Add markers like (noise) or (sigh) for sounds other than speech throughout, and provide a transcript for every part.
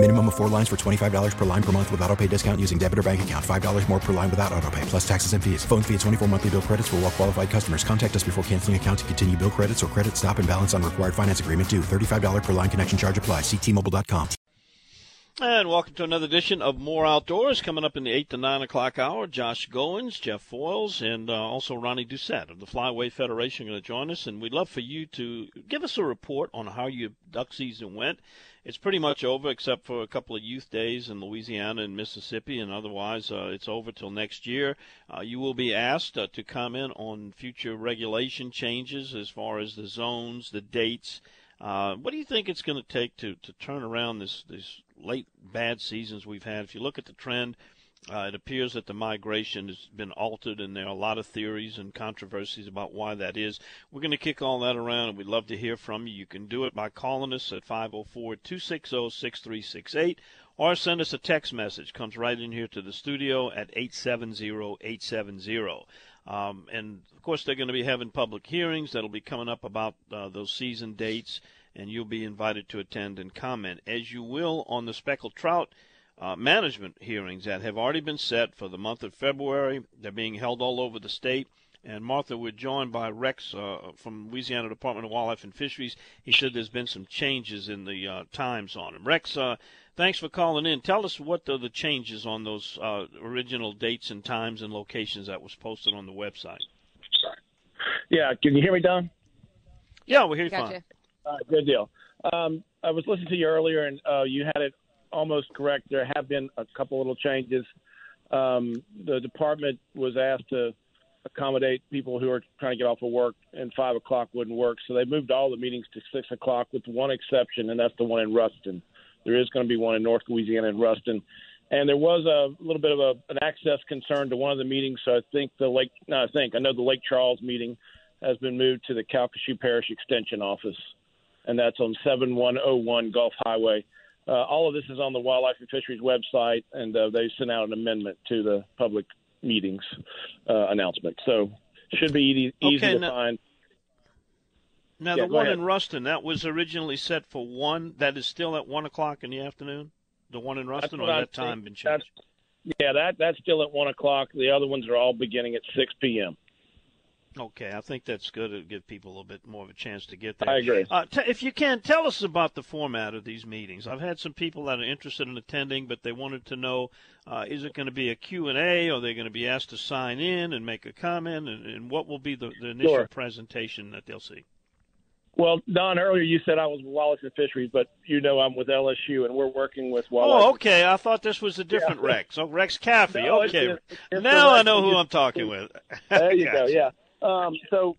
Minimum of four lines for $25 per line per month with auto pay discount using debit or bank account. $5 more per line without auto pay, plus taxes and fees. Phone fee at 24 monthly bill credits for all well qualified customers. Contact us before canceling account to continue bill credits or credit stop and balance on required finance agreement due. $35 per line connection charge apply. Ctmobile.com. And welcome to another edition of More Outdoors. Coming up in the 8 to 9 o'clock hour, Josh Goins, Jeff Foils, and uh, also Ronnie Doucette of the Flyway Federation are going to join us. And we'd love for you to give us a report on how your duck season went. It's pretty much over except for a couple of youth days in Louisiana and Mississippi, and otherwise uh, it's over till next year. Uh, you will be asked uh, to comment on future regulation changes as far as the zones, the dates. Uh, what do you think it's going to take to, to turn around this, this late bad seasons we've had? If you look at the trend, uh, it appears that the migration has been altered, and there are a lot of theories and controversies about why that is. We're going to kick all that around, and we'd love to hear from you. You can do it by calling us at 504 260 6368 or send us a text message. Comes right in here to the studio at 870 870. Um, and of course, they're going to be having public hearings that'll be coming up about uh, those season dates, and you'll be invited to attend and comment, as you will on the speckled trout uh, management hearings that have already been set for the month of February. They're being held all over the state. And Martha, we're joined by Rex uh, from Louisiana Department of Wildlife and Fisheries. He said there's been some changes in the uh, times on them. Rex, uh, thanks for calling in. Tell us what are the changes on those uh, original dates and times and locations that was posted on the website. Yeah, can you hear me, Don? Yeah, we hear you Gotcha. fine. good deal. Um, I was listening to you earlier, and uh, you had it almost correct. There have been a couple little changes. Um, the department was asked to accommodate people who are trying to get off of work, and five o'clock wouldn't work, so they moved all the meetings to six o'clock, with one exception, and that's the one in Ruston. There is going to be one in North Louisiana in Ruston, and there was a little bit of a, an access concern to one of the meetings. So I think the Lake, no, I think I know the Lake Charles meeting has been moved to the Calcasieu Parish Extension Office, and that's on 7101 Gulf Highway. Uh, all of this is on the Wildlife and Fisheries website, and uh, they sent out an amendment to the public meetings uh, announcement. So should be easy, easy Okay, to now- find. Now, Yeah, the one ahead. in Ruston, that was originally set for 1. That is still at 1 o'clock in the afternoon? The one in Ruston, or that time been changed? Yeah, that that's still at one o'clock. The other ones are all beginning at six p.m. Okay, I think that's good to give people a little bit more of a chance to get there. I agree. Uh, t- if you can, tell us about the format of these meetings. I've had some people that are interested in attending, but they wanted to know, uh, is it going to be a Q&A, or are they going to be asked to sign in and make a comment, and, and what will be the, the initial Sure. presentation that they'll see? Well, Don, earlier you said I was with Wallace and Fisheries, but you know I'm with LSU, and we're working with Wildlife. Oh, okay. I thought this was a different Rex. Oh, Rex Caffey. No, okay. it's- it's now I know who I'm talking with. (laughs) There you go. Yeah. Um, so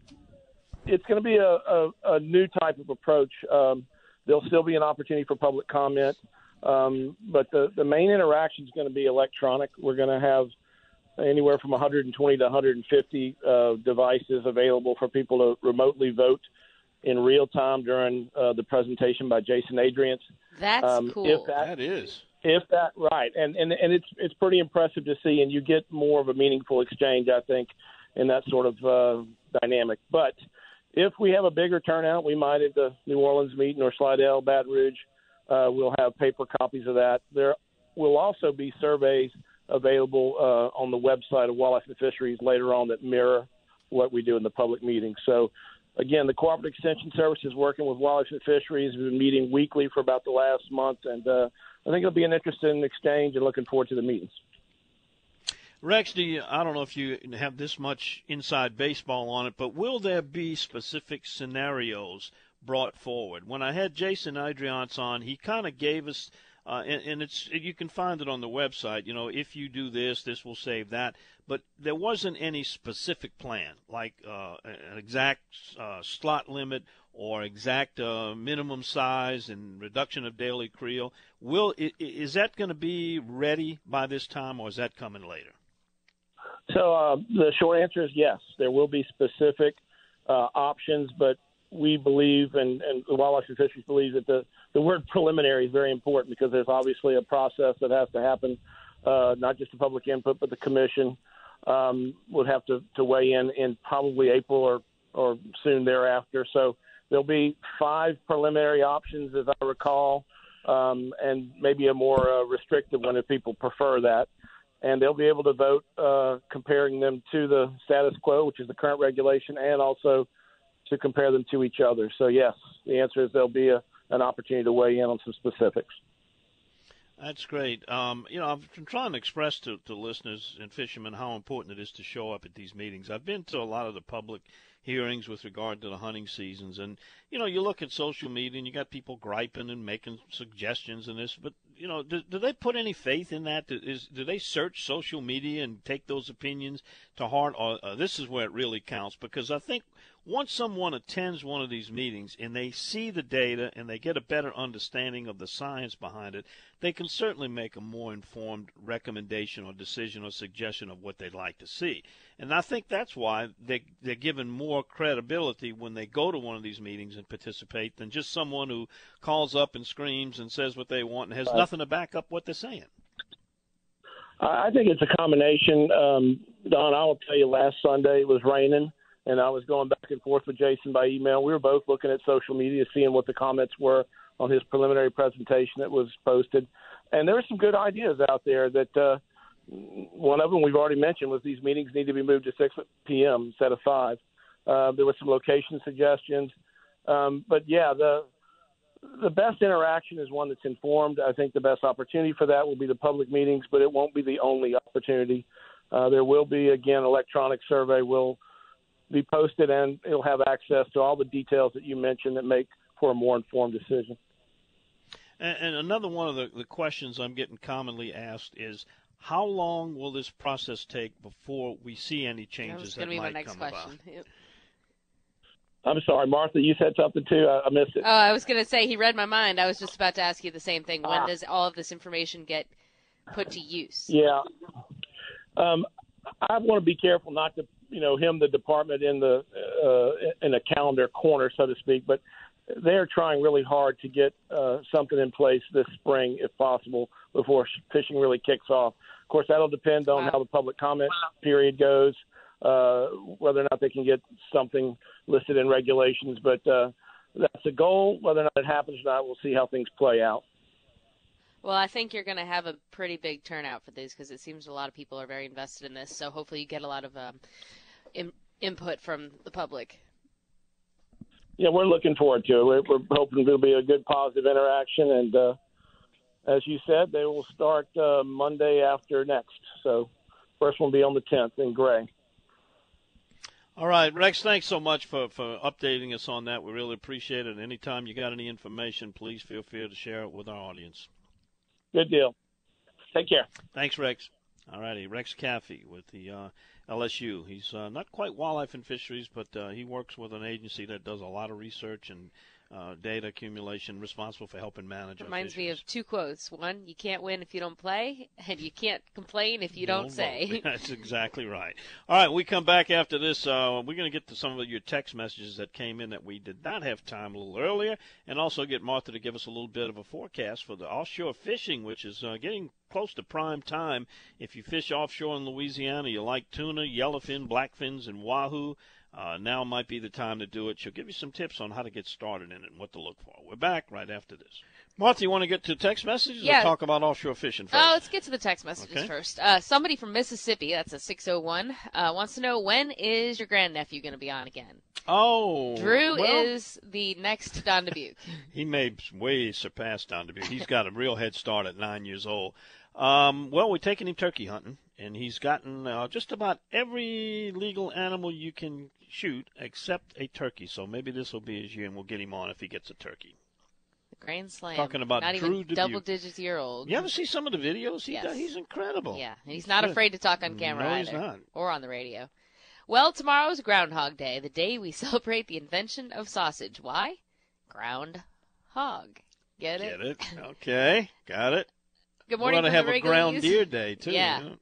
it's going to be a, a, a new type of approach. Um, there'll still be an opportunity for public comment, um, but the, the main interaction is going to be electronic. We're going to have anywhere from 120 to 150 uh, devices available for people to remotely vote in real time during uh, the presentation by Jason Adriance. That's Um, cool. If that That is. if that right, and and and it's it's pretty impressive to see, and you get more of a meaningful exchange, I think, in that sort of uh, dynamic. But if we have a bigger turnout, we might at the New Orleans meeting or Slidell, Baton Rouge, uh, we'll have paper copies of that. There will also be surveys available uh, on the website of Wildlife and Fisheries later on that mirror what we do in the public meetings. So. Again, the Cooperative Extension Service is working with Wildlife and Fisheries. We've been meeting weekly for about the last month, and uh, I think it'll be an interesting exchange and looking forward to the meetings. Rex, do you, I don't know if you have this much inside baseball on it, but will there be specific scenarios brought forward? When I had Jason Adriance on, he kind of gave us, uh, and, and it's you can find it on the website. You know, if you do this, this will save that. But there wasn't any specific plan, like uh, an exact uh, slot limit or exact uh, minimum size and reduction of daily creel. Will is that going to be ready by this time, or is that coming later? So uh, the short answer is yes. There will be specific uh, options, but we believe, and, and the Wildlife and Fisheries believes that the, the word preliminary is very important because there's obviously a process that has to happen, uh, not just the public input, but the commission um, would have to, to weigh in in probably April or, or soon thereafter. So there'll be five preliminary options, as I recall, um, and maybe a more uh, restrictive one if people prefer that. And they'll be able to vote uh, comparing them to the status quo, which is the current regulation, and also to compare them to each other. So, yes, the answer is there'll be a, an opportunity to weigh in on some specifics. That's great. Um, you know, I've been trying to express to, to listeners and fishermen how important it is to show up at these meetings. I've been to a lot of the public hearings with regard to the hunting seasons, and you know, you look at social media and you got people griping and making suggestions and this, but you know, do, do they put any faith in that? Is do they search social media and take those opinions to heart? Or uh, this is where it really counts because I think once someone attends one of these meetings and they see the data and they get a better understanding of the science behind it, they can certainly make a more informed recommendation or decision or suggestion of what they'd like to see. And I think that's why they, they're given more credibility when they go to one of these meetings and participate than just someone who calls up and screams and says what they want and has nothing to back up what they're saying. I think it's a combination. Um, Don, I will tell you, last Sunday it was raining and I was going back and forth with Jason by email. We were both looking at social media, seeing what the comments were on his preliminary presentation that was posted, and there were some good ideas out there. That uh, one of them we've already mentioned was these meetings need to be moved to 6 p.m. instead of five. Uh, there were some location suggestions, um, but yeah, the the best interaction is one that's informed. I think the best opportunity for that will be the public meetings, but it won't be the only opportunity. Uh, there will be again electronic survey will be posted, and it'll have access to all the details that you mentioned that make for a more informed decision. And, and another one of the, the questions I'm getting commonly asked is, how long will this process take before we see any changes that, that might come question. about? Yep. I'm sorry, Martha. You said something too. I, I missed it. Oh, I was going to say he read my mind. I was just about to ask you the same thing. When ah. does all of this information get put to use? Yeah, um, I want to be careful not to you know him the department in the uh, in a calendar corner, so to speak. But they're trying really hard to get uh, something in place this spring, if possible, before fishing really kicks off. Of course, that'll depend on wow. how the public comment period goes, uh, whether or not they can get something listed in regulations. But uh, that's the goal. Whether or not it happens or not, we'll see how things play out. Well, I think you're going to have a pretty big turnout for these because it seems a lot of people are very invested in this. So hopefully you get a lot of um, in, input from the public. Yeah, we're looking forward to it. We're, we're hoping it'll be a good, positive interaction, and uh, as you said, they will start uh, Monday after next. So first one will be on the 10th in Gray. All right, Rex, thanks so much for, for updating us on that. We really appreciate it. Anytime you got any information, please feel free to share it with our audience. Good deal. Take care. Thanks, Rex. All righty, Rex Caffey with the uh, LSU. He's uh, not quite wildlife and fisheries, but uh, he works with an agency that does a lot of research and uh, data accumulation, responsible for helping manage. Reminds me of two quotes: one, "You can't win if you don't play," and "You can't complain if you don't, don't say." (laughs) That's (laughs) exactly right. All right, we come back after this. Uh, we're going to get to some of your text messages that came in that we did not have time a little earlier, and also get Martha to give us a little bit of a forecast for the offshore fishing, which is uh, getting close to prime time. If you fish offshore in Louisiana, you like tuna, yellowfin, blackfins, and wahoo. Uh, now might be the time to do it. She'll give you some tips on how to get started in it and what to look for. We're back right after this. Martha, you want to get to text messages yeah. or talk about offshore fishing first? Oh, let's get to the text messages okay. first. Uh, somebody from Mississippi, that's a 601, uh, wants to know when is your grandnephew going to be on again? Oh. Drew well, is the next Don Dubuc. (laughs) he may way surpass Don Dubuc. He's got a real head start at nine years old. Um, well, we're taking him turkey hunting, and he's gotten uh, just about every legal animal you can shoot except a turkey. So maybe this will be his year, and we'll get him on if he gets a turkey. The Grand Slam. Talking about not Drew even double digits year old. You ever see some of the videos? He yes. does, he's incredible. Yeah, and he's not afraid to talk on camera no, either, he's not. or on the radio. Well, tomorrow's Groundhog Day, the day we (laughs) celebrate the invention of sausage. Why? Ground hog. Get it? Get it? Okay, got it. Good morning. We're to have a ground deer day too. Yeah. You (laughs) know?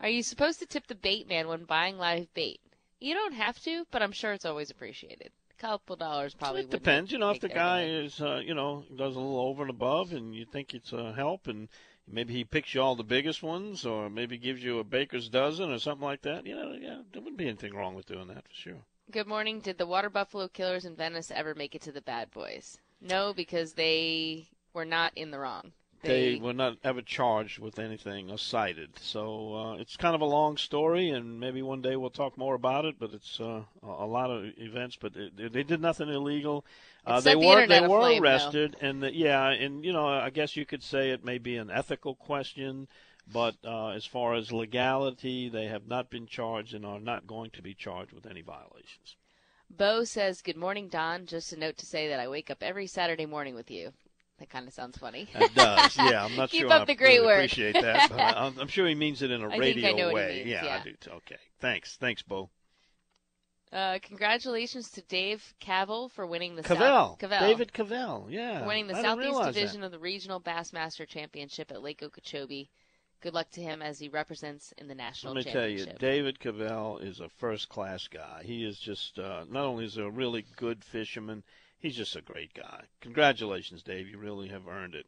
Are you supposed to tip the bait man when buying live bait? You don't have to, but I'm sure it's always appreciated. A couple dollars probably. it depends. You know, if the guy is, uh, you know, does a little over and above, and you think it's a help, and maybe he picks you all the biggest ones, or maybe gives you a baker's dozen or something like that. You know, yeah, there wouldn't be anything wrong with doing that for sure. Good morning. Did the water buffalo killers in Venice ever make it to the bad boys? No, because they were not in the wrong. They were not ever charged with anything or cited. So uh, it's kind of a long story, and maybe one day we'll talk more about it. But it's uh, a lot of events. But they, they did nothing illegal. Uh, they the were they were aflame, though. arrested, and the, yeah, and you know, I guess you could say it may be an ethical question. But uh, as far as legality, they have not been charged and are not going to be charged with any violations. Bo says, "Good morning, Don. Just a note to say that I wake up every Saturday morning with you." That kind of sounds funny. (laughs) It does, yeah. I'm not (laughs) Keep sure up I the great really work. appreciate that. But I, I'm sure he means it in a (laughs) I radio know what he way. means, yeah, yeah. I do. Too. Okay, thanks, thanks, Bo. Uh, congratulations to Dave Cavell for winning the Cavell, South, Cavell David Cavell, yeah, for winning the I Southeast Division that. of the Regional Bassmaster Championship at Lake Okeechobee. Good luck to him as he represents in the national Let me tell you. David Cavell is a first-class guy. He is just uh, not only is a really good fisherman, he's just a great guy. Congratulations, Dave. You really have earned it.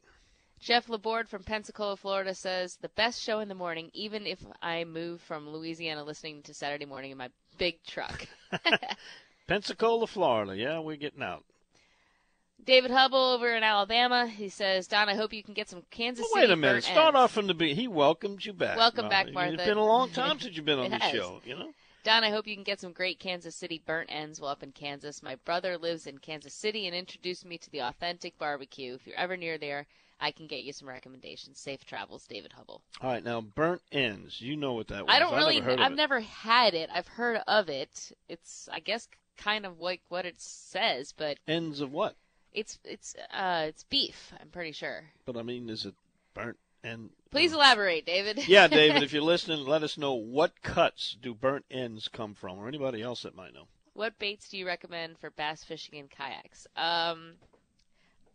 Jeff Laborde from Pensacola, Florida says the best show in the morning, even if I move from Louisiana listening to Saturday morning in my big truck. (laughs) (laughs) Pensacola, Florida. Yeah, we're getting out. David Hubble over in Alabama, he says, Don, I hope you can get some Kansas Well, City. wait a minute. Start ends." off from the beginning. He welcomed you back. Welcome back, Martha. It's been a long (laughs) time since you've been on the show. You know. Don, I hope you can get some great Kansas City burnt ends while up in Kansas. My brother lives in Kansas City and introduced me to the authentic barbecue. If you're ever near there, I can get you some recommendations. Safe travels, David Hubble. All right, now burnt ends. You know what that was. I don't really. Never heard I've it. never had it. I've heard of it. It's, I guess, kind of like what it says, but ends of what? it's it's uh it's beef. I'm pretty sure. But I mean, is it burnt end? Please elaborate, David. Yeah, (laughs) David, if you're listening, let us know what cuts do burnt ends come from, or anybody else that might know. What baits do you recommend for bass fishing in kayaks? Um,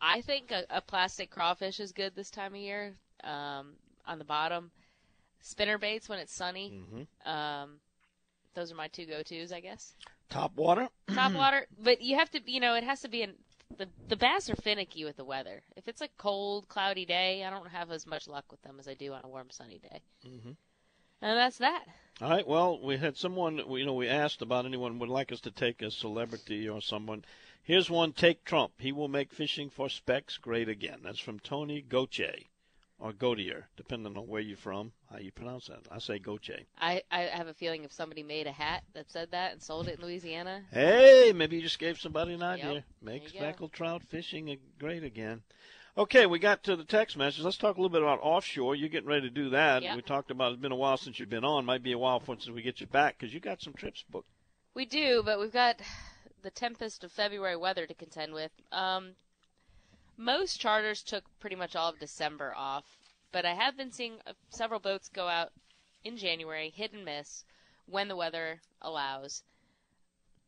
I think a, a plastic crawfish is good this time of year. Um, on the bottom, spinner baits when it's sunny. hmm Um, those are my two go-tos, I guess. Top water. Top water, (clears throat) but you have to, you know, it has to be in. The, the bass are finicky with the weather. If it's a cold, cloudy day, I don't have as much luck with them as I do on a warm, sunny day. Mhm. And that's that. All right. Well, we had someone. You know, we asked about anyone would like us to take a celebrity or someone. Here's one. Take Trump. He will make fishing for specks great again. That's from Tony Goche, or Gautier, depending on where you're from, how you pronounce that. I say Goche. I, I have a feeling if somebody made a hat that said that and sold it in Louisiana, Hey, maybe you just gave somebody an idea. Yep, Make there you go. speckled trout fishing great again. Okay, we got to the text message. Let's talk a little bit about offshore. You're getting ready to do that. Yep. We talked about it's been a while since you've been on. Might be a while since we get you back because you got some trips booked. We do, but we've got the tempest of February weather to contend with. Um, most charters took pretty much all of December off, but I have been seeing uh, several boats go out in January, hit and miss, when the weather allows.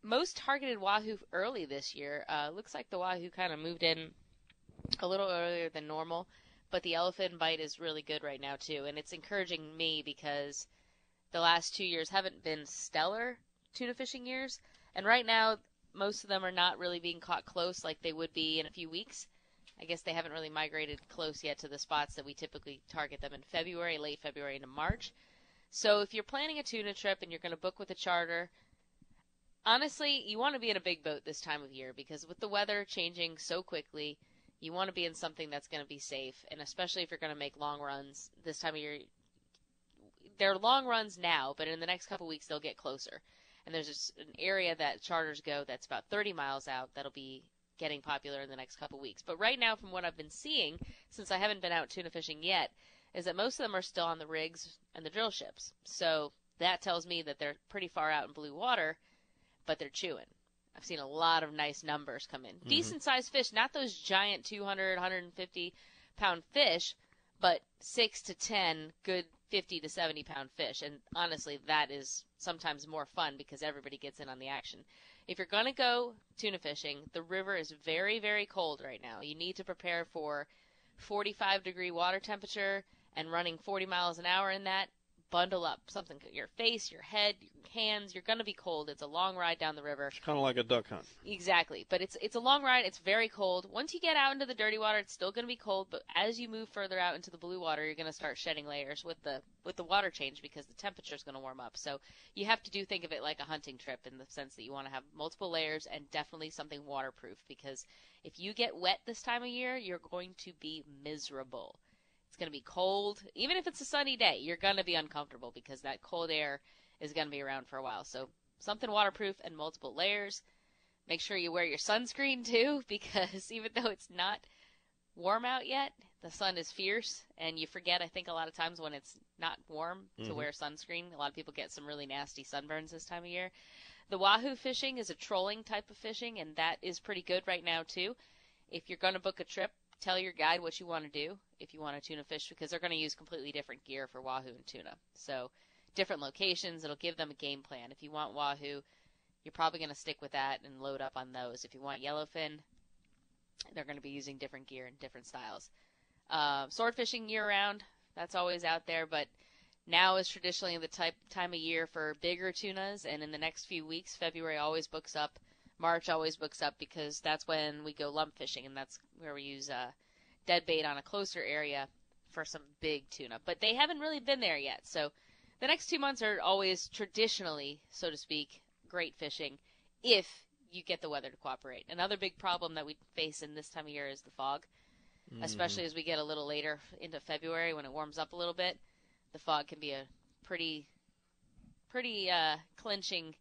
Most targeted Wahoo early this year. Uh, looks like the Wahoo kind of moved in a little earlier than normal, but the yellowfin bite is really good right now too, and it's encouraging me because the last two years haven't been stellar tuna fishing years, and right now most of them are not really being caught close like they would be in a few weeks. I guess they haven't really migrated close yet to the spots that we typically target them in February, late February into March. So if you're planning a tuna trip and you're going to book with a charter, honestly, you want to be in a big boat this time of year because with the weather changing so quickly, you want to be in something that's going to be safe, and especially if you're going to make long runs this time of year. They're long runs now, but in the next couple weeks they'll get closer. And there's an area that charters go that's about 30 miles out that'll be getting popular in the next couple weeks. But right now, from what I've been seeing, since I haven't been out tuna fishing yet, is that most of them are still on the rigs and the drill ships. So that tells me that they're pretty far out in blue water, but they're chewing. I've seen a lot of nice numbers come in. Mm-hmm. Decent sized fish, not those giant 200, 150 pound fish, but 6 to 10 good 50 to 70 pound fish. And honestly, that is sometimes more fun because everybody gets in on the action. If you're going to go tuna fishing, the river is very, very cold right now. You need to prepare for 45 degree water temperature and running 40 miles an hour in that. Bundle up. Something, your face, your head, your hands. You're going to be cold. It's a long ride down the river. It's kind of like a duck hunt. Exactly, but it's it's a long ride. It's very cold. Once you get out into the dirty water, it's still going to be cold. But as you move further out into the blue water, you're going to start shedding layers with the with the water change because the temperature is going to warm up. So you have to do think of it like a hunting trip in the sense that you want to have multiple layers and definitely something waterproof because if you get wet this time of year, you're going to be miserable. It's going to be cold. Even if it's a sunny day, you're going to be uncomfortable because that cold air is going to be around for a while. So something waterproof and multiple layers. Make sure you wear your sunscreen (laughs) too because even though it's not warm out yet, the sun is fierce and you forget I think a lot of times when it's not warm to Mhm. wear sunscreen. A lot of people get some really nasty sunburns this time of year. The wahoo fishing is a trolling type of fishing and that is pretty good right now too. If you're going to book a trip, tell your guide what you want to do if you want to tuna fish because they're going to use completely different gear for wahoo and tuna. So, different locations, it'll give them a game plan. If you want wahoo, you're probably going to stick with that and load up on those. If you want yellowfin, they're going to be using different gear and different styles. Uh, sword fishing year round, that's always out there, but now is traditionally the type time of year for bigger tunas, and in the next few weeks, February always books up. March always books up because that's when we go lump fishing, and that's where we use uh, dead bait on a closer area for some big tuna. But they haven't really been there yet, so the next two months are always traditionally, so to speak, great fishing if you get the weather to cooperate. Another big problem that we face in this time of year is the fog, especially as we get a little later into February when it warms up a little bit. The fog can be a pretty, pretty uh, clinching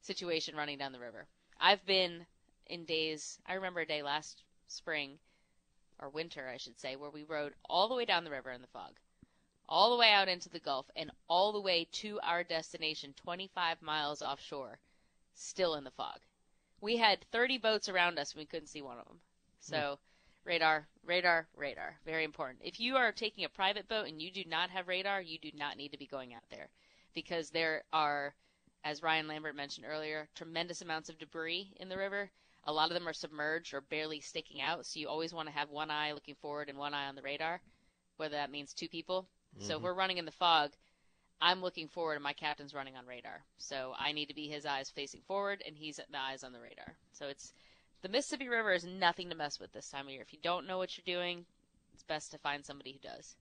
situation running down the river. I've been in days. I remember a day last spring or winter, I should say, where we rode all the way down the river in the fog, all the way out into the Gulf, and all the way to our destination, 25 miles offshore, still in the fog. We had 30 boats around us, and we couldn't see one of them. So, hmm. radar, radar, radar, very important. If you are taking a private boat and you do not have radar, you do not need to be going out there, because there are, as Ryan Lambert mentioned earlier, tremendous amounts of debris in the river. A lot of them are submerged or barely sticking out, so you always want to have one eye looking forward and one eye on the radar, whether that means two people. So if mm-hmm. we're running in the fog, I'm looking forward and my captain's running on radar. So I need to be his eyes facing forward and he's at the eyes on the radar. So it's the Mississippi River is nothing to mess with this time of year. If you don't know what you're doing, it's best to find somebody who does.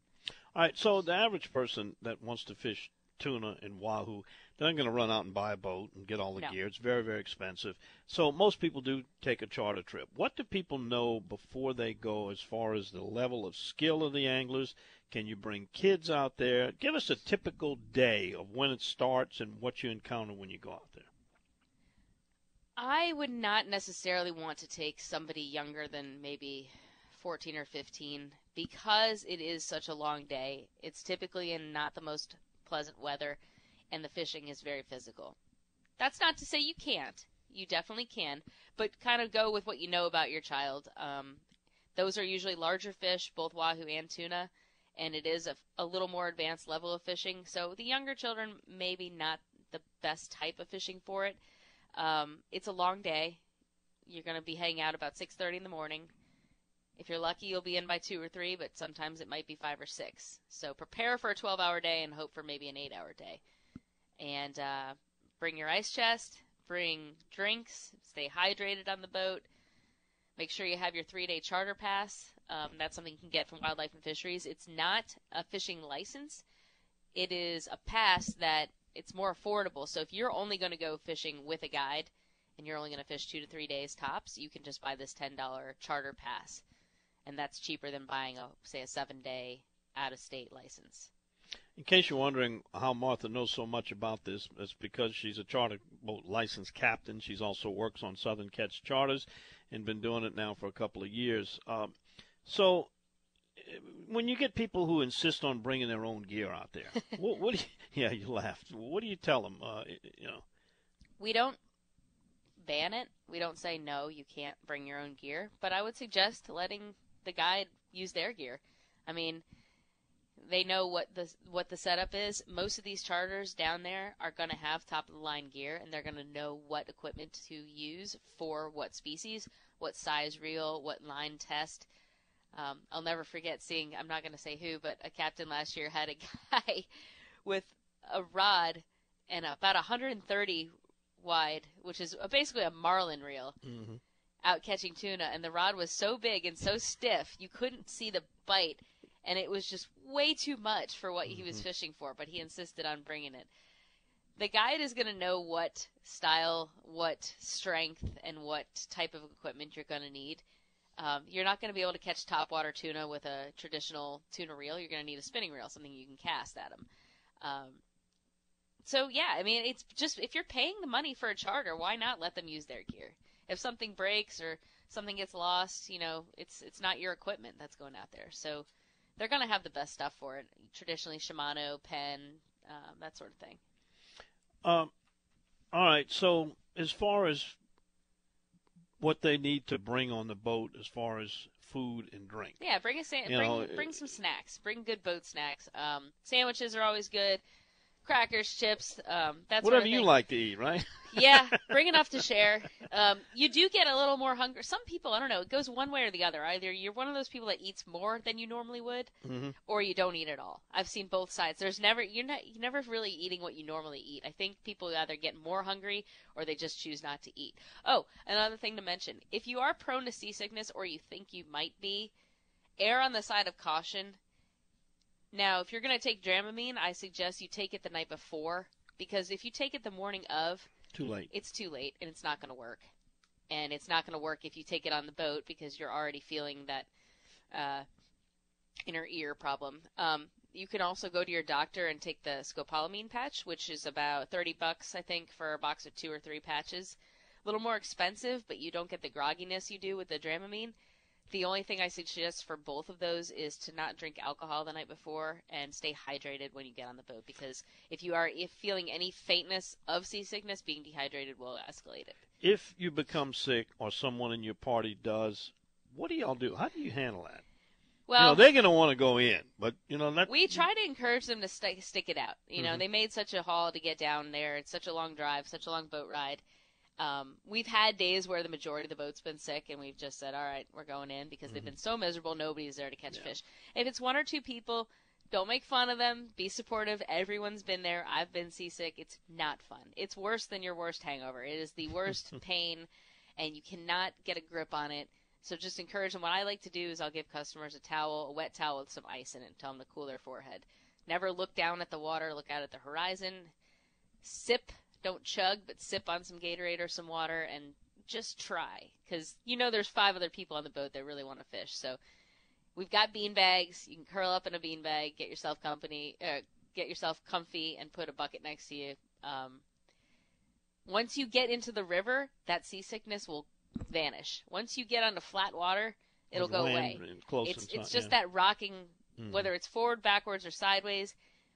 All right, so the average person that wants to fish tuna in Wahoo, they're not going to run out and buy a boat and get all the No. gear. It's very, very expensive. So most people do take a charter trip. What do people know before they go as far as the level of skill of the anglers? Can you bring kids out there? Give us a typical day of when it starts and what you encounter when you go out there. I would not necessarily want to take somebody younger than maybe 14 or 15 because it is such a long day. It's typically in not the most pleasant weather and the fishing is very physical. That's not to say you can't. You definitely can, but kind of go with what you know about your child. Um, those are usually larger fish, both wahoo and tuna, and it is a, a little more advanced level of fishing. So the younger children maybe not the best type of fishing for it. Um, it's a long day. You're going to be hanging out about 6:30 in the morning. If you're lucky, you'll be in by two or three, but sometimes it might be five or six. So prepare for a 12-hour day and hope for maybe an eight-hour day. And uh, bring your ice chest. Bring drinks. Stay hydrated on the boat. Make sure you have your three-day charter pass. Um, that's something you can get from Wildlife and Fisheries. It's not a fishing license. It is a pass that it's more affordable. So if you're only going to go fishing with a guide and you're only going to fish two to three days tops, you can just buy this $10 charter pass. And that's cheaper than buying a, say, a seven day out of state license. In case you're wondering how Martha knows so much about this, it's because she's a charter boat licensed captain. She's also works on Southern Catch Charters and been doing it now for a couple of years. Um, so, when you get people who insist on bringing their own gear out there, (laughs) what, what do you, yeah, you laughed. What do you tell them? Uh, you know, We don't ban it. We don't say no, you can't bring your own gear. But I would suggest letting the guide use their gear. I mean, they know what the what the setup is. Most of these charters down there are going to have top of the line gear, and they're going to know what equipment to use for what species, what size reel, what line test. Um, I'll never forget seeing. I'm not going to say who, but a captain last year had a (laughs) guy with a rod and about 130 wide, which is basically a marlin reel, Mm-hmm. out catching tuna, and the rod was so big and so stiff you couldn't see the bite, and it was just way too much for what he was Mm-hmm. fishing for. But he insisted on bringing it. The guide is going to know what style, what strength, and what type of equipment you're going to need. Um, you're not going to be able to catch topwater tuna with a traditional tuna reel. You're going to need a spinning reel, something you can cast at them. Um, so yeah, I mean, it's just if you're paying the money for a charter, why not let them use their gear? If something breaks or something gets lost, you know, it's it's not your equipment that's going out there. So they're going to have the best stuff for it. Traditionally, Shimano, Penn, um, that sort of thing. Um, all right. So as far as what they need to bring on the boat, as far as food and drink, Yeah, bring a sa- bring know, bring some snacks. Bring good boat snacks. Um, sandwiches are always good. Crackers, chips, um, that's whatever you like to eat, right? (laughs) yeah, bring enough to share. Um, you do get a little more hunger. Some people, I don't know, it goes one way or the other. Either you're one of those people that eats more than you normally would, mm-hmm. or you don't eat at all. I've seen both sides. There's never you're not you're never really eating what you normally eat. I think people either get more hungry or they just choose not to eat. Oh, another thing to mention: if you are prone to seasickness or you think you might be, err on the side of caution. Now, if you're going to take Dramamine, I suggest you take it the night before because if you take it the morning of, Too late. it's too late and it's not going to work. And it's not going to work if you take it on the boat because you're already feeling that uh, inner ear problem. Um, you can also go to your doctor and take the scopolamine patch, which is about 30 bucks, I think, for a box of two or three patches. A little more expensive, but you don't get the grogginess you do with the Dramamine. The only thing I suggest for both of those is to not drink alcohol the night before and stay hydrated when you get on the boat because if you are if feeling any faintness of seasickness, being dehydrated will escalate it. If you become sick or someone in your party does, what do y'all do? How do you handle that? Well, you know, they're going to want to go in, but you know that we try to encourage them to st- stick it out. You know, Mhm. they made such a haul to get down there. It's such a long drive, such a long boat ride. Um, we've had days where the majority of the boat's been sick, and we've just said, "All right, we're going in," because they've been so miserable. Nobody's there to catch fish. If it's one or two people, don't make fun of them. Be supportive. Everyone's been there. I've been seasick. It's not fun. It's worse than your worst hangover. It is the worst (laughs) pain, and you cannot get a grip on it. So just encourage them. What I like to do is I'll give customers a towel, a wet towel with some ice in it, and tell them to cool their forehead. Never look down at the water. Look out at the horizon. Sip, don't chug, but sip on some Gatorade or some water, and just try. Because you know there's five other people on the boat that really want to fish. So we've got bean bags. You can curl up in a bean bag, get yourself company, uh, get yourself comfy, and put a bucket next to you. Um, once you get into the river, that seasickness will vanish. Once you get onto flat water, it'll go away. It's it's just yeah. that rocking, Mhm. whether it's forward, backwards, or sideways.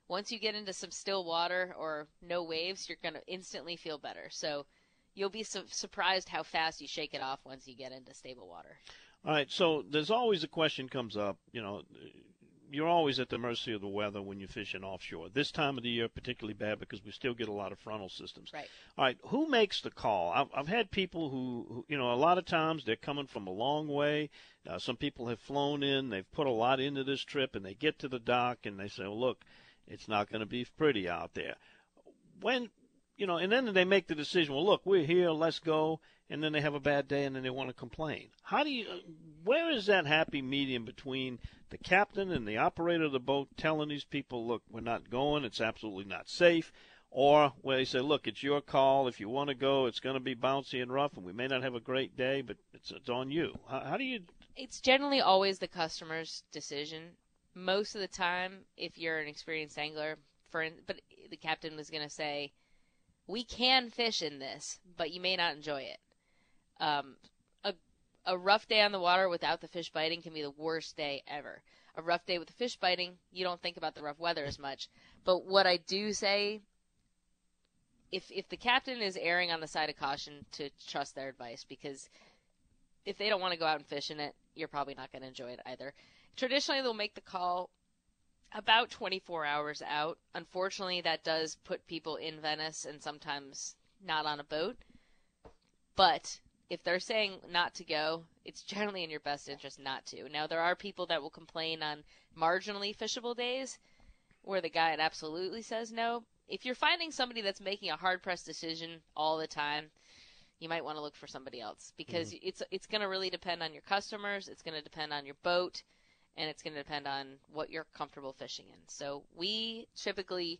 Once you get into some still water or no waves, you're gonna instantly feel better. So you'll be su- surprised how fast you shake it off once you get into stable water. All right, so there's always a question comes up. You know, you're always at the mercy of the weather when you're fishing offshore. This time of the year, particularly bad because we still get a lot of frontal systems. Right. All right, who makes the call? I've, I've had people who, who, you know, a lot of times they're coming from a long way. Uh, some people have flown in, they've put a lot into this trip, and they get to the dock and they say, well, look, it's not going to be pretty out there. When, you know, and then they make the decision, well, look, we're here, let's go, and then they have a bad day and then they want to complain. How do you, where is that happy medium between the captain and the operator of the boat telling these people, look, we're not going, it's absolutely not safe, or where they say, look, it's your call. If you want to go, it's going to be bouncy and rough, and we may not have a great day, but it's, it's on you. How, how do you? It's generally always the customer's decision. Most of the time, if you're an experienced angler, for but the captain was going to say, "We can fish in this, but you may not enjoy it." Um, a a rough day on the water without the fish biting can be the worst day ever. A rough day with the fish biting, you don't think about the rough weather as much. But what I do say, if if the captain is erring on the side of caution, to trust their advice because if they don't want to go out and fish in it, you're probably not going to enjoy it either. Traditionally, they'll make the call about 24 hours out. Unfortunately, that does put people in Venice and sometimes not on a boat. But if they're saying not to go, it's generally in your best interest not to. Now, there are people that will complain on marginally fishable days where the guide absolutely says no. if you're finding somebody that's making a hard pressed decision all the time, you might want to look for somebody else because mm-hmm. it's it's going to really depend on your customers, it's going to depend on your boat, and it's going to depend on what you're comfortable fishing in. So we typically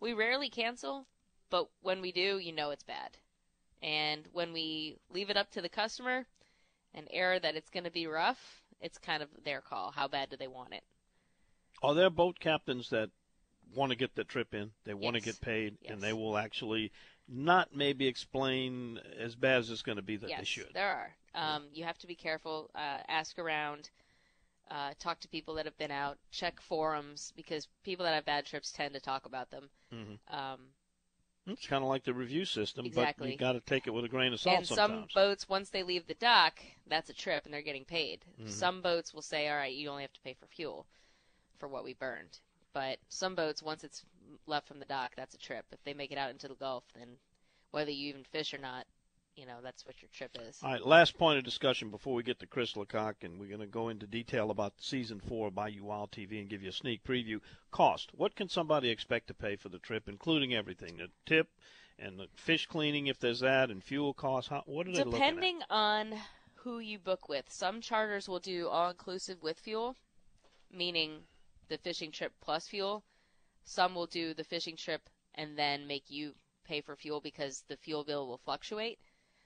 we rarely cancel, but when we do, you know it's bad. And when we leave it up to the customer and error that it's going to be rough, it's kind of their call. How bad do they want it? Are there boat captains that want to get the trip in? They want yes. to get paid, yes. and they will actually not maybe explain as bad as it's going to be that yes, they should. There are. Um, you have to be careful. Uh, ask around. Uh, talk to people that have been out. Check forums because people that have bad trips tend to talk about them. Mm-hmm. Um, it's kind of like the review system, exactly. but you've got to take it with a grain of salt. And sometimes. some boats, once they leave the dock, that's a trip, and they're getting paid. Mm-hmm. Some boats will say, "All right, you only have to pay for fuel for what we burned." But some boats, once it's left from the dock, that's a trip. If they make it out into the Gulf, then whether you even fish or not, you know that's what your trip is. All right, last point of discussion before we get to Chris Lecoq, and we're going to go into detail about season four of Bayou Wild TV and give you a sneak preview. Cost: What can somebody expect to pay for the trip, including everything, the tip and the fish cleaning if there's that, and fuel costs? How, what are they Depending on who you book with, some charters will do all inclusive with fuel, meaning the fishing trip plus fuel. Some will do the fishing trip and then make you pay for fuel because the fuel bill will fluctuate.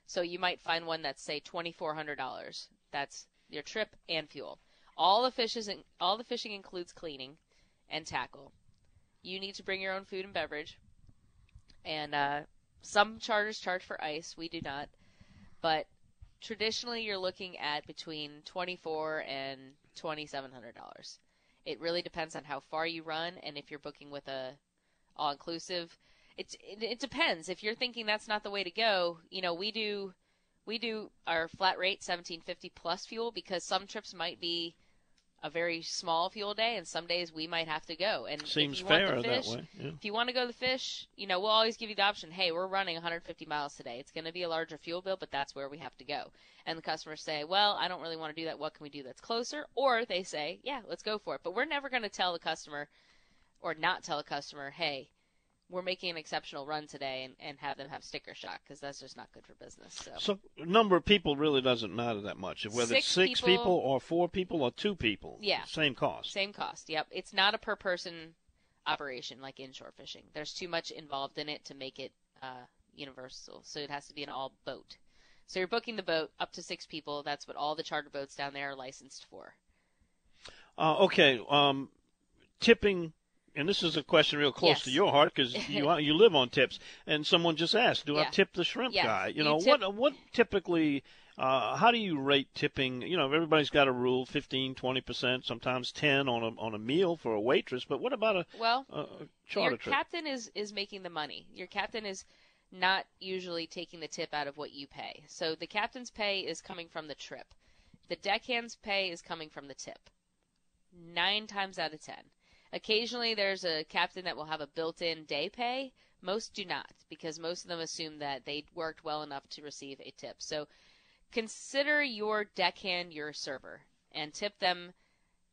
So you might find one that's say twenty four hundred dollars. That's your trip and fuel. All the fishes, all the fishing includes cleaning and tackle. You need to bring your own food and beverage. And uh, some charters charge for ice. We do not. But traditionally, you're looking at between twenty four and twenty seven hundred dollars. It really depends on how far you run and if you're booking with a all inclusive it, it, it depends. If you're thinking that's not the way to go, you know, we do we do our flat rate 1750 plus fuel because some trips might be a very small fuel day and some days we might have to go. And seems fair fish, that way. Yeah. If you want to go to the fish, you know, we'll always give you the option, "Hey, we're running 150 miles today. It's going to be a larger fuel bill, but that's where we have to go." And the customers say, "Well, I don't really want to do that. What can we do that's closer?" Or they say, "Yeah, let's go for it." But we're never going to tell the customer or not tell a customer, "Hey, we're making an exceptional run today and, and have them have sticker shock because that's just not good for business. So. so number of people really doesn't matter that much. Whether six it's six people, people, or four people or two people, yeah, same cost. Same cost. Yep, it's not a per person operation like inshore fishing. There's too much involved in it to make it uh, universal. So it has to be an all boat. So you're booking the boat up to six people. That's what all the charter boats down there are licensed for. Uh, okay, um, tipping and this is a question real close yes. to your heart because (laughs) you you live on tips. And someone just asked, "Do yeah. I tip the shrimp yes. guy?" You, you know tip- what what typically. Uh, how do you rate tipping? You know, everybody's got a rule: 15, 20 percent, sometimes ten on a on a meal for a waitress. But what about a well? A, a charter your trip? captain is is making the money. Your captain is not usually taking the tip out of what you pay. So the captain's pay is coming from the trip. The deckhand's pay is coming from the tip. Nine times out of ten. Occasionally, there's a captain that will have a built-in day pay. Most do not, because most of them assume that they worked well enough to receive a tip. So, consider your deckhand your server and tip them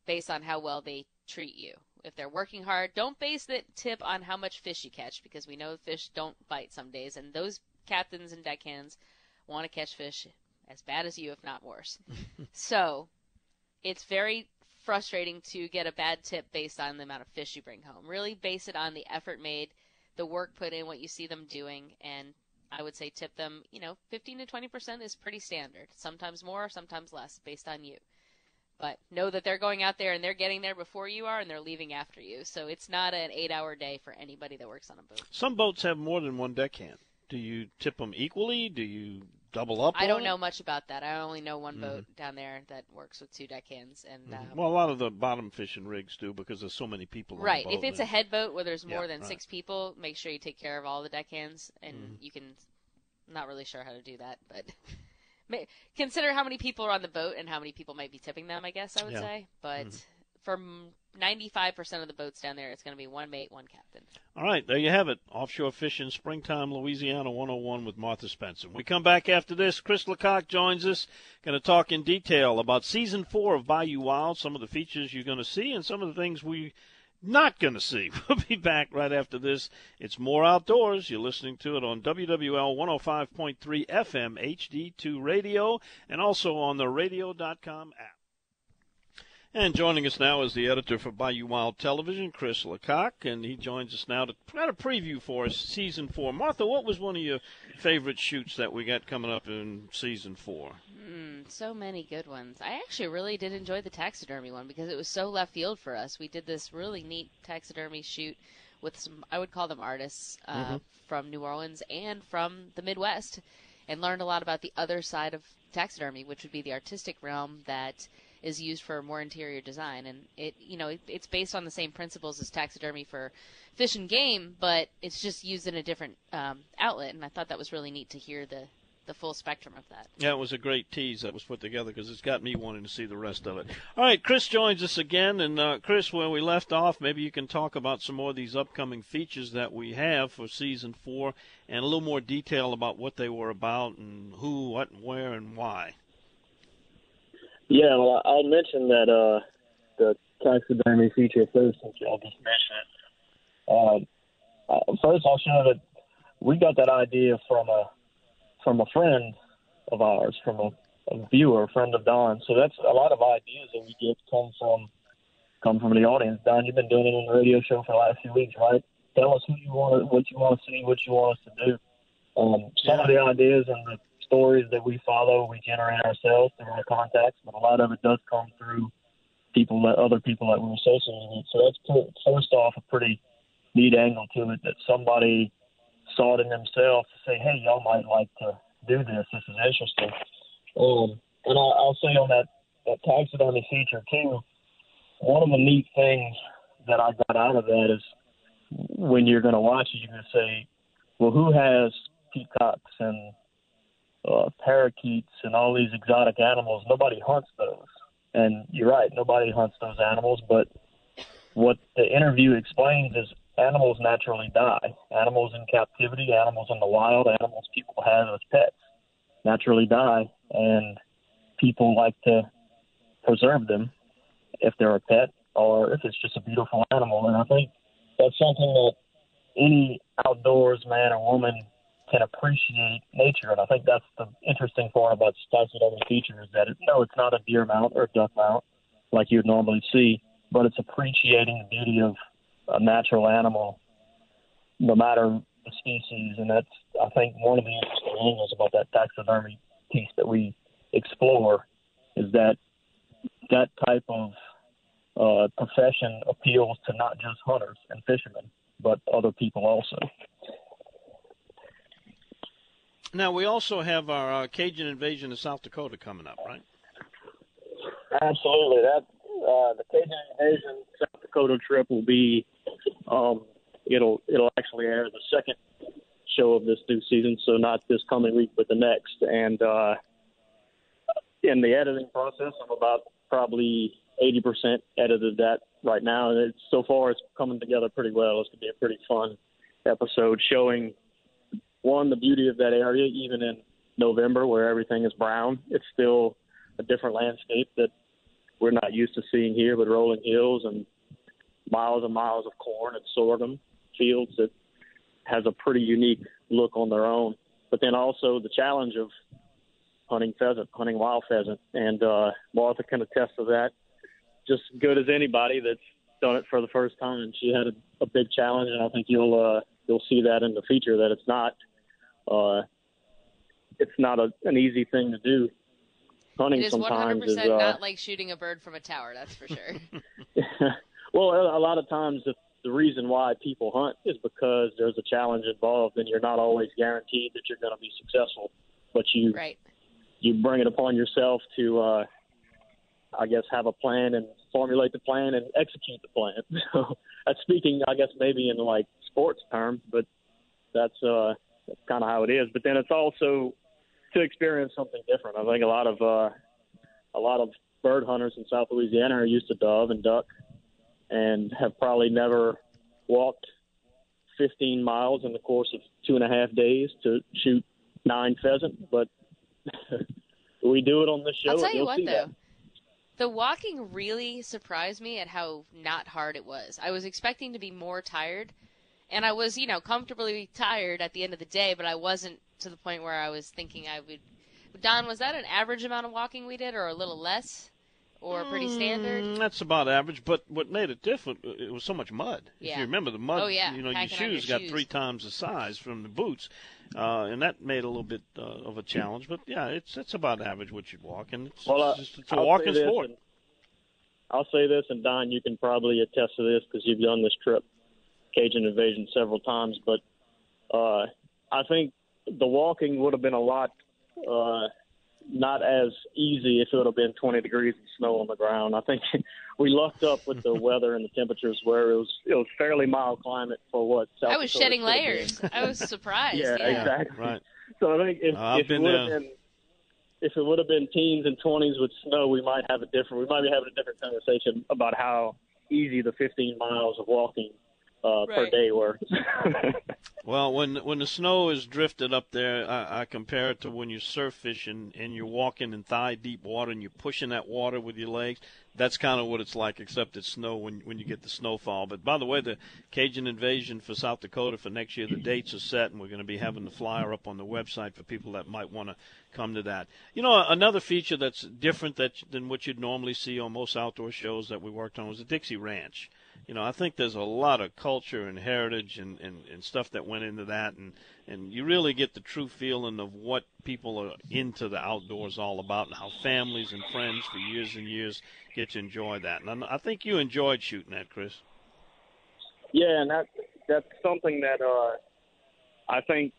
based on how well they treat you. If they're working hard, don't base the tip on how much fish you catch, because we know fish don't bite some days, and those captains and deckhands want to catch fish as bad as you, if not worse. (laughs) so, it's very frustrating to get a bad tip based on the amount of fish you bring home. Really base it on the effort made, the work put in, what you see them doing, and I would say tip them, you know, 15 to 20% is pretty standard. Sometimes more, sometimes less, based on you. But know that they're going out there and they're getting there before you are and they're leaving after you. So it's not an eight hour day for anybody that works on a boat. Some boats have more than one deckhand. Do you tip them equally? Do you double up? I don't on know much about that. I only know one boat mm-hmm. down there that works with two deckhands, and mm-hmm. um, Well, a lot of the bottom fishing rigs do because there's so many people. on the right. boat If it's a head boat where there's more Yeah, than right. six people, make sure you take care of all the deckhands, and mm-hmm. you can. Not really sure how to do that, but (laughs) ma- consider how many people are on the boat and how many people might be tipping them. I guess I would Yeah. say, but for ninety-five percent of the boats down there, it's going to be one mate, one captain. All right, there you have it. Offshore fishing, springtime, Louisiana 101 with Martha Spencer. We come back after this. Chris Lecoq joins us. Going to talk in detail about season four of Bayou Wild, some of the features you're going to see, and some of the things we're not going to see. (laughs) We'll be back right after this. It's more outdoors. You're listening to it on WWL 105.3 FM HD2 radio and also on the radio.com app. And joining us now is the editor for Bayou Wild Television, Chris Lecoq, and he joins us now to try a preview for us season four. Martha, what was one of your favorite shoots that we got coming up in season four? Mm, so many good ones. I actually really did enjoy the taxidermy one because it was so left field for us. We did this really neat taxidermy shoot with some, I would call them artists uh, mm-hmm. from New Orleans and from the Midwest, and learned a lot about the other side of taxidermy, which would be the artistic realm that is used for more interior design, and it you know it, it's based on the same principles as taxidermy for fish and game, but it's just used in a different um, outlet. And I thought that was really neat to hear the the full spectrum of that. Yeah, it was a great tease that was put together because it's got me wanting to see the rest of it. All right, Chris joins us again, and uh, Chris, where we left off, maybe you can talk about some more of these upcoming features that we have for season four, and a little more detail about what they were about and who, what, where, and why. Yeah, well, I'll mention that uh, the taxidermy feature first, since y'all just mentioned it. Um, uh, first, I'll show that we got that idea from a from a friend of ours, from a, a viewer, a friend of Don. So that's a lot of ideas that we get come from come from the audience. Don, you've been doing it on the radio show for the last few weeks, right? Tell us who you want, what you want to see, what you want us to do. Um, some yeah. of the ideas and the stories that we follow, we generate ourselves through our contacts, but a lot of it does come through people that other people that we're associated with. So that's first off a pretty neat angle to it that somebody saw it in themselves to say, hey, y'all might like to do this. This is interesting. Um, and I'll, I'll say on that, that taxidermy feature too, one of the neat things that I got out of that is when you're going to watch it, you're going to say, well, who has peacocks and uh, parakeets and all these exotic animals. Nobody hunts those. And you're right, nobody hunts those animals. But what the interview explains is animals naturally die. Animals in captivity, animals in the wild, animals people have as pets naturally die. And people like to preserve them if they're a pet or if it's just a beautiful animal. And I think that's something that any outdoors man or woman can appreciate nature. And I think that's the interesting part about taxidermy feature is that it, no, it's not a deer mount or a duck mount like you would normally see, but it's appreciating the beauty of a natural animal, no matter the species. And that's, I think, one of the interesting angles about that taxidermy piece that we explore is that that type of uh, profession appeals to not just hunters and fishermen, but other people also. Now we also have our uh, Cajun invasion of South Dakota coming up, right? Absolutely. That uh, the Cajun invasion South Dakota trip will be. Um, it'll it'll actually air the second show of this new season, so not this coming week, but the next. And uh, in the editing process, I'm about probably 80% edited that right now, and it's, so far it's coming together pretty well. It's gonna be a pretty fun episode showing one, the beauty of that area, even in November where everything is brown, it's still a different landscape that we're not used to seeing here, but rolling hills and miles and miles of corn and sorghum fields that has a pretty unique look on their own. But then also the challenge of hunting pheasant, hunting wild pheasant, and uh, Martha can attest to that just good as anybody that's done it for the first time. And she had a, a big challenge, and I think you'll uh, you'll see that in the feature that it's not uh, it's not a, an easy thing to do. Hunting it is sometimes 100% is uh, not like shooting a bird from a tower. That's for sure. (laughs) (laughs) well, a lot of times the, the reason why people hunt is because there's a challenge involved, and you're not always guaranteed that you're going to be successful. But you right. you bring it upon yourself to, uh, I guess, have a plan and formulate the plan and execute the plan. (laughs) So that's speaking, I guess, maybe in like sports terms, but that's uh, that's kind of how it is. But then it's also to experience something different. I think a lot of uh, a lot of bird hunters in South Louisiana are used to dove and duck, and have probably never walked 15 miles in the course of two and a half days to shoot nine pheasant. But (laughs) we do it on the show. I'll tell you what, though. That. The walking really surprised me at how not hard it was. I was expecting to be more tired, and I was, you know, comfortably tired at the end of the day, but I wasn't to the point where I was thinking I would. Don, was that an average amount of walking we did, or a little less, or pretty standard? Mm, that's about average. But what made it different? It was so much mud. Yeah. If you remember the mud, Oh, yeah, you know, your packing your shoes got shoes. three times the size from the boots, uh, and that made a little bit uh, of a challenge. But yeah, it's it's about average what you'd walk, and it's, Well, uh, it's, just, it's a I'll walking sport. I'll say this, and Don, you can probably attest to this because you've done this trip, Cajun Invasion, several times. But uh, I think the walking would have been a lot uh, not as easy if it would have been 20 degrees and snow on the ground. I think (laughs) we lucked up with the (laughs) weather and the temperatures where it was it was fairly mild climate for what South I was Dakota shedding could been. layers. I was surprised. Yeah, yeah. exactly. Right. So I think if, I've if it would have been if it would have been teens and twenties with snow, we might have a different. We might be having a different conversation about how easy the 15 miles of walking uh, per day were. (laughs) Well, when when the snow is drifted up there, I, I compare it to when you surf fishing and you're walking in thigh deep water and you're pushing that water with your legs. That's kind of what it's like, except it's snow when when you get the snowfall. But by the way, the Cajun Invasion for South Dakota for next year, the dates are set, and we're going to be having the flyer up on the website for people that might want to come to that. You know, another feature that's different that than what you'd normally see on most outdoor shows that we worked on was the Dixie Ranch you know, I think there's a lot of culture and heritage and, and, and stuff that went into that, and, and you really get the true feeling of what people are into the outdoors all about, and how families and friends for years and years get to enjoy that. And I think you enjoyed shooting that, Chris. yeah, and that that's something that uh, I think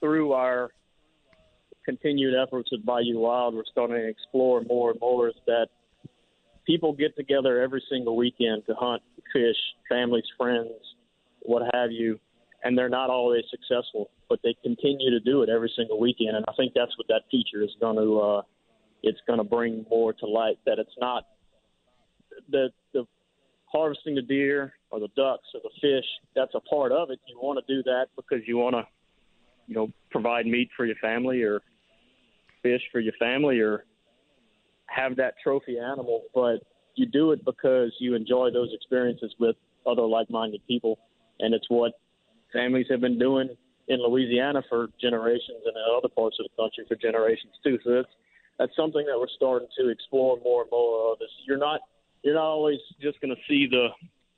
through our continued efforts at Bayou Wild, we're starting to explore more and more. Is that people get together every single weekend to hunt, fish, families, friends, what have you, and they're not always successful, but they continue to do it every single weekend. And I think that's what that feature is going to uh, it's going to bring more to light. That it's not the the harvesting the deer or the ducks or the fish. That's a part of it. You want to do that because you want to, you know, provide meat for your family or fish for your family or have that trophy animal, but you do it because you enjoy those experiences with other like-minded people, and it's what families have been doing in Louisiana for generations and in other parts of the country for generations too. So that's that's something that we're starting to explore more and more of. Is you're not you're not always just going to see the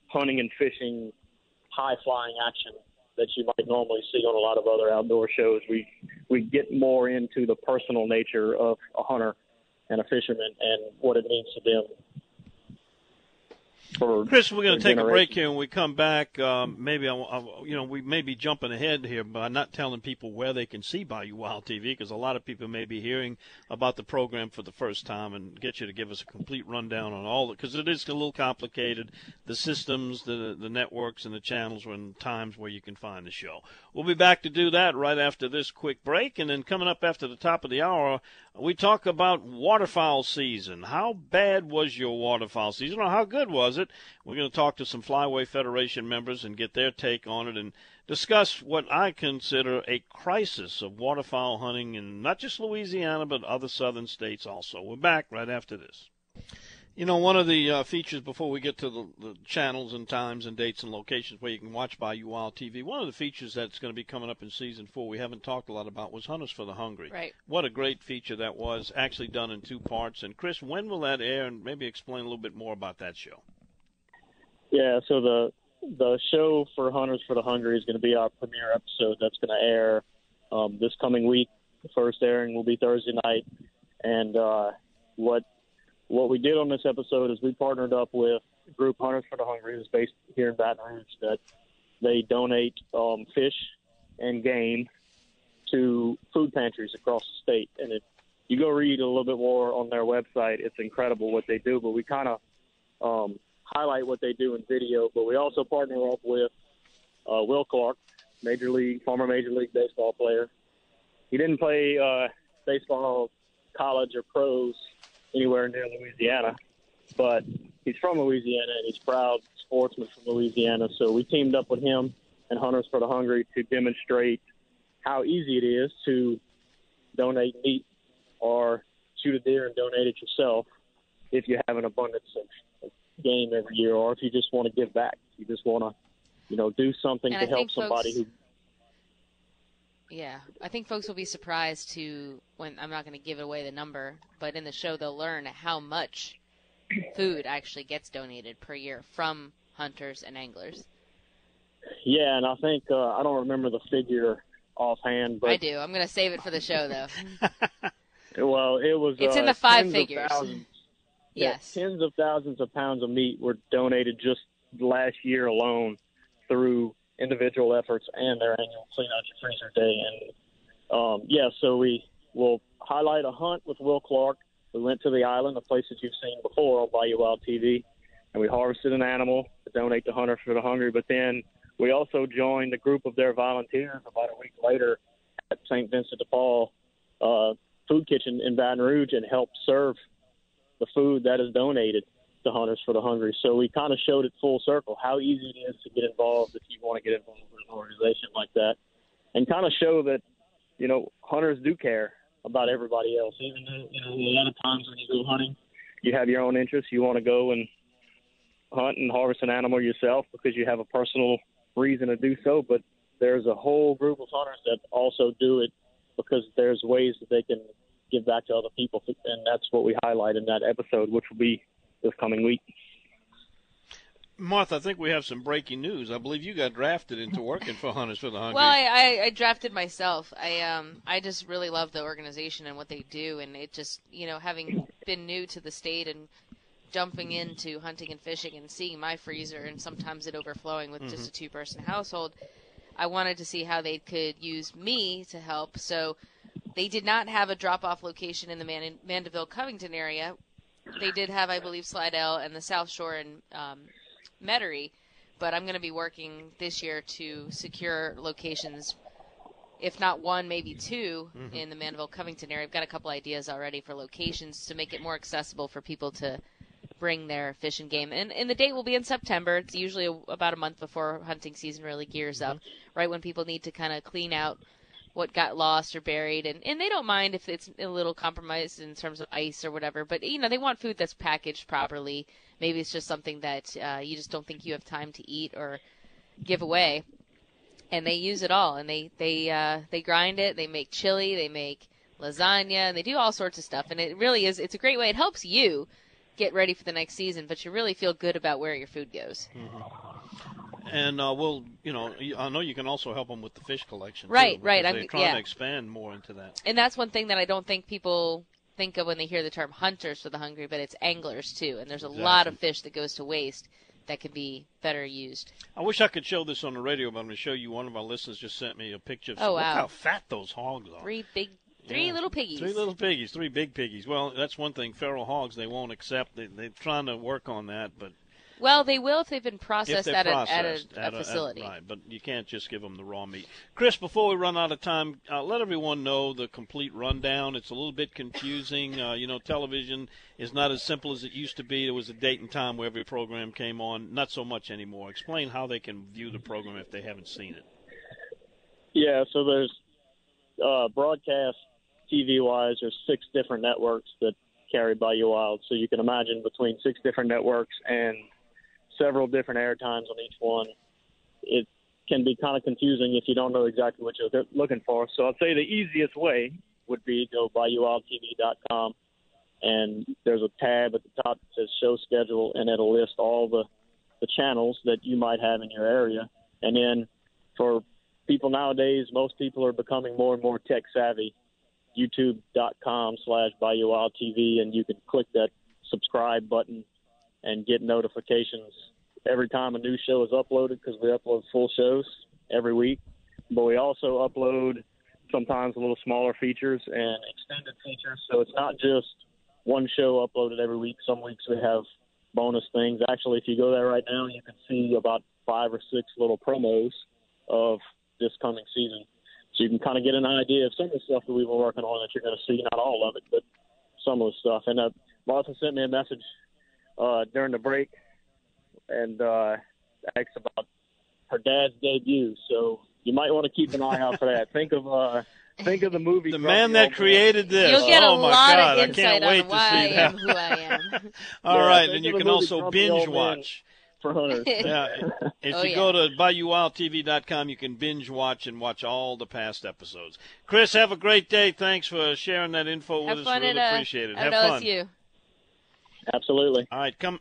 hunting and fishing high flying action that you might normally see on a lot of other outdoor shows. We we get more into the personal nature of a hunter and a fisherman and what it means to them. For Chris, we're going to take a break here. When we come back, um, maybe I, I, you know we may be jumping ahead here by not telling people where they can see Bayou Wild TV because a lot of people may be hearing about the program for the first time and get you to give us a complete rundown on all because it is a little complicated. The systems, the the networks, and the channels, and times where you can find the show. We'll be back to do that right after this quick break, and then coming up after the top of the hour, we talk about waterfowl season. How bad was your waterfowl season, or how good was it? We're going to talk to some Flyway Federation members and get their take on it, and discuss what I consider a crisis of waterfowl hunting in not just Louisiana but other southern states also. We're back right after this. You know, one of the uh, features before we get to the, the channels and times and dates and locations where you can watch Bayou Wild TV, one of the features that's going to be coming up in season four we haven't talked a lot about was Hunters for the Hungry. Right. What a great feature that was, actually done in two parts. And Chris, when will that air? And maybe explain a little bit more about that show. Yeah, so the the show for Hunters for the Hungry is going to be our premiere episode. That's going to air um, this coming week. The first airing will be Thursday night, and uh, what what we did on this episode is we partnered up with group Hunters for the Hungry, who's based here in Baton Rouge. That they donate um, fish and game to food pantries across the state, and if you go read a little bit more on their website, it's incredible what they do. But we kind of um, highlight what they do in video, but we also partner up with uh, Will Clark, Major League, former Major League Baseball player. He didn't play uh, baseball, college, or pros anywhere near Louisiana, but he's from Louisiana and he's proud sportsman from Louisiana. So we teamed up with him and Hunters for the Hungry to demonstrate how easy it is to donate meat or shoot a deer and donate it yourself if you have an abundance of, game every year, or if you just want to give back, you just want to, you know, do something And to I help somebody folks- who Yeah, I think folks will be surprised to when I'm not going to give away the number, but in the show they'll learn how much food actually gets donated per year from hunters and anglers. Yeah, and I think uh, I don't remember the figure offhand, but I do. I'm going to save it for the show though. (laughs) well, it was. It's uh, in the five tens of figures. thousands- yeah, yes. tens of thousands of pounds of meat were donated just last year alone through individual efforts and their annual Clean Out Your Freezer Day. And um, yeah, so we will highlight a hunt with Will Clark. We went to the island, a place that you've seen before on Bayou Wild TV, and we harvested an animal to donate to Hunters for the Hungry. But then we also joined a group of their volunteers about a week later at St. Vincent de Paul uh, Food Kitchen in Baton Rouge and helped serve the food that is donated to Hunters for the Hungry. So we kind of showed it full circle how easy it is to get involved if you want to get involved with an organization like that, and kind of show that you know hunters do care about everybody else. Even though you know a lot of times when you go hunting, you have your own interests. You want to go and hunt and harvest an animal yourself because you have a personal reason to do so. But there's a whole group of hunters that also do it because there's ways that they can give back to other people, and that's what we highlight in that episode, which will be this coming week. Martha, I think we have some breaking news. I believe you got drafted into working for Hunters for the Hungry. Well, I, I, I drafted myself. I um I just really love the organization and what they do, and it just you know having been new to the state and jumping into hunting and fishing and seeing my freezer and sometimes it overflowing with just a two person household, I wanted to see how they could use me to help. So they did not have a drop off location in the Man- Mandeville Covington area. They did have, I believe, Slidell and the South Shore and um, Metairie, but I'm going to be working this year to secure locations, if not one, maybe 2 in the Mandeville Covington area. I've got a couple ideas already for locations to make it more accessible for people to bring their fish and game. And, and the date will be in September. It's usually a, about a month before hunting season really gears up, right when people need to kind of clean out what got lost or buried and, and they don't mind if it's a little compromised in terms of ice or whatever but you know they want food that's packaged properly. Maybe it's just something that uh, you just don't think you have time to eat or give away. And they use it all and they they uh, they grind it they make chili they make lasagna and they do all sorts of stuff and it really is it's a great way it helps you get ready for the next season but you really feel good about where your food goes and uh, we'll, you know, I know you can also help them with the fish collection. too, Right, right, I'm- They're trying yeah. to expand more into that. and that's one thing that I don't think people think of when they hear the term hunters for the hungry, but it's anglers too. And there's a lot of fish that goes to waste that can be better used. I wish I could show this on the radio, but I'm going to show you. One of our listeners just sent me a picture. Of Oh, wow. how fat those hogs are. Three big, three Yeah. little piggies. Three little piggies, three big piggies. Well, that's one thing. Feral hogs they won't accept. They, they're trying to work on that, but Well, they will if they've been processed at, processed a, at a, a facility. right? But you can't just give them the raw meat. Chris, before we run out of time, uh, let everyone know the complete rundown. It's a little bit confusing. Uh, you know, television is not as simple as it used to be. There was a date and time where every program came on. Not so much anymore. Explain how they can view the program if they haven't seen it. Yeah, so there's uh, broadcast TV wise, there's six different networks that carry Bayou Wild. So you can imagine between six different networks and several different air times on each one, it can be kind of confusing if you don't know exactly what you're looking for. So I'd say the easiest way would be go BayouWildTV.com, and there's a tab at the top that says Show Schedule, and it'll list all the the channels that you might have in your area. And then for people nowadays, most people are becoming more and more tech savvy. YouTube.com slash TV, and you can click that subscribe button and get notifications every time a new show is uploaded because we upload full shows every week. But we also upload sometimes a little smaller features and extended features. So it's not just one show uploaded every week. Some weeks we have bonus things. Actually, if you go there right now, you can see about five or six little promos of this coming season. So you can kind of get an idea of some of the stuff that we were working on that you're going to see. Not all of it, but some of the stuff. And uh, Martha sent me a message uh, during the break and uh, asked about her dad's debut. So you might want to keep an eye out for that. Think of uh, think of the movie. The man that Old created this. You'll get oh a my lot God, of I can't insight wait on to why I see am that. who I am. (laughs) All (laughs) Yeah, right, and you can also Grumpy binge watch. for Hunter. Yeah, if Oh, you yeah. go to bayouwildtv.com, you can binge watch and watch all the past episodes. Chris, have a great day. Thanks for sharing that info Have with us. Really at, uh, appreciate it. at Have fun. OSU. Absolutely. All right, come.